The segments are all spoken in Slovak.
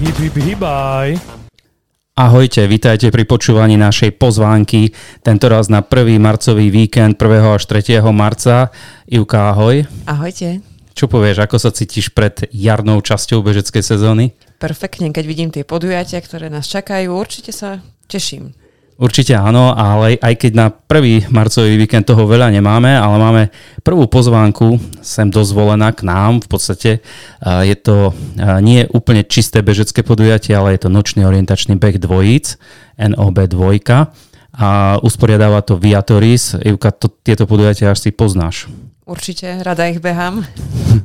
Hip, hip, hibaj. Ahojte, vítajte pri počúvaní našej pozvánky, tentoraz na 1. marcový víkend 1. až 3. marca. Ivka, ahoj. Ahojte. Čo povieš, ako sa cítiš pred jarnou časťou bežeckej sezóny? Perfektne, keď vidím tie podujatia, ktoré nás čakajú, určite sa teším. Určite áno, ale aj keď na prvý marcový víkend toho veľa nemáme, ale máme prvú pozvánku sem dozvolená k nám. V podstate je to nie úplne čisté bežecké podujatie, ale je to nočný orientačný beh dvojíc, NOB 2 a usporiadáva to Viatoris. Ivka, to, tieto podujatia až si poznáš. Určite, rada ich behám.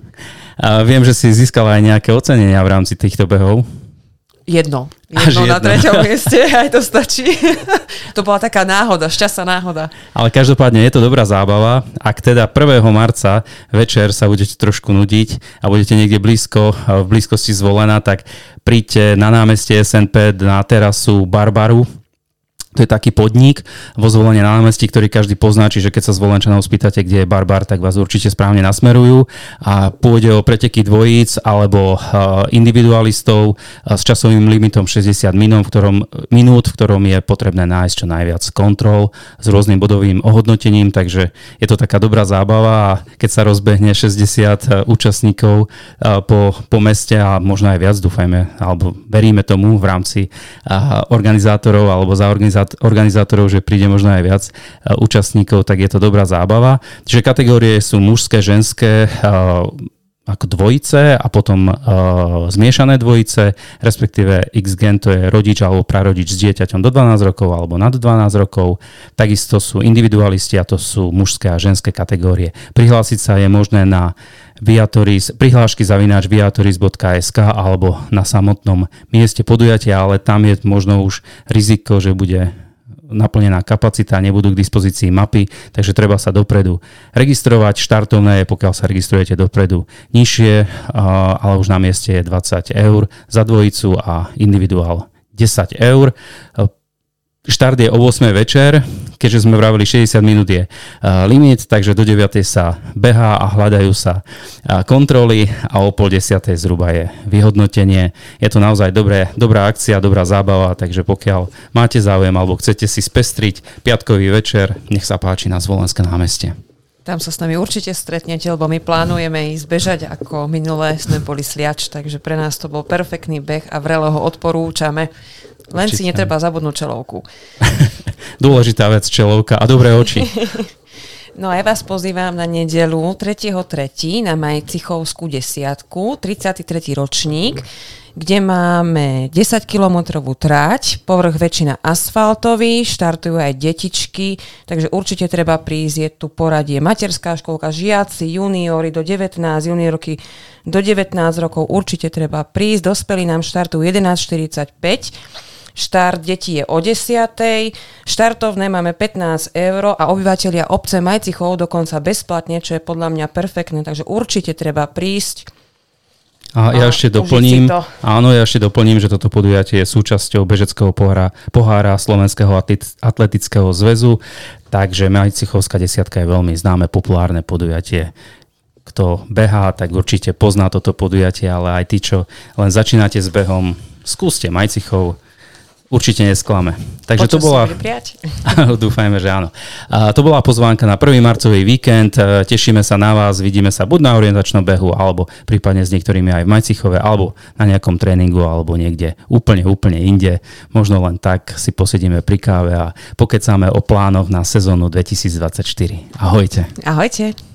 a viem, že si získala aj nejaké ocenenia v rámci týchto behov. Jedno. Jedno Až na jedno. treťom mieste, aj to stačí. to bola taká náhoda, šťastná náhoda. Ale každopádne je to dobrá zábava. Ak teda 1. marca večer sa budete trošku nudiť a budete niekde blízko, v blízkosti zvolená, tak príďte na námestie SNP na terasu Barbaru to je taký podnik vo zvolenie na námestí, ktorý každý pozná, čiže keď sa zvolenčanov spýtate, kde je Barbar, tak vás určite správne nasmerujú a pôjde o preteky dvojíc alebo individualistov s časovým limitom 60 minút, v ktorom, minút, v ktorom je potrebné nájsť čo najviac kontrol s rôznym bodovým ohodnotením, takže je to taká dobrá zábava a keď sa rozbehne 60 účastníkov po, po meste a možno aj viac, dúfajme, alebo veríme tomu v rámci organizátorov alebo za organizátorov organizátorov, že príde možno aj viac e, účastníkov, tak je to dobrá zábava. Čiže kategórie sú mužské, ženské, e, ako dvojice a potom uh, zmiešané dvojice, respektíve X-gen to je rodič alebo prarodič s dieťaťom do 12 rokov alebo nad 12 rokov. Takisto sú individualisti a to sú mužské a ženské kategórie. Prihlásiť sa je možné na Viatoris, prihlášky zavináč viatoris.sk alebo na samotnom mieste podujatia, ale tam je možno už riziko, že bude naplnená kapacita, nebudú k dispozícii mapy, takže treba sa dopredu registrovať. Štartovné pokiaľ sa registrujete dopredu nižšie, ale už na mieste je 20 eur za dvojicu a individuál 10 eur. Štart je o 8 večer, keďže sme vravili 60 minút je limit, takže do 9 sa behá a hľadajú sa kontroly a o pol 10 zhruba je vyhodnotenie. Je to naozaj dobré, dobrá akcia, dobrá zábava, takže pokiaľ máte záujem alebo chcete si spestriť piatkový večer, nech sa páči na Zvolenské námestie. Tam sa s nami určite stretnete, lebo my plánujeme ísť bežať ako minulé sme boli sliač, takže pre nás to bol perfektný beh a vrelo ho odporúčame. Len Určite. si netreba zabudnúť čelovku. Dôležitá vec, čelovka a dobré oči. No a ja vás pozývam na nedelu 3.3. na Majcichovskú desiatku, 33. ročník, kde máme 10 kilometrovú trať, povrch väčšina asfaltový, štartujú aj detičky, takže určite treba prísť, je tu poradie materská školka, žiaci, juniori do 19, juniorky do 19 rokov, určite treba prísť, dospelí nám štartujú 11.45, Štart detí je o 10. Štartovné máme 15 eur a obyvateľia obce Majcichov dokonca bezplatne, čo je podľa mňa perfektné. Takže určite treba prísť. A ja ešte doplním, áno, ja ešte doplním, že toto podujatie je súčasťou bežeckého pohára, pohára Slovenského atletického zväzu, takže Majcichovská desiatka je veľmi známe, populárne podujatie. Kto behá, tak určite pozná toto podujatie, ale aj tí, čo len začínate s behom, skúste Majcichov, Určite nesklame. Takže Počas to bola... Dúfajme, že áno. A to bola pozvánka na 1. marcový víkend. E, tešíme sa na vás, vidíme sa buď na orientačnom behu, alebo prípadne s niektorými aj v Majcichove, alebo na nejakom tréningu, alebo niekde úplne, úplne inde. Možno len tak si posedíme pri káve a pokecáme o plánoch na sezónu 2024. Ahojte. Ahojte.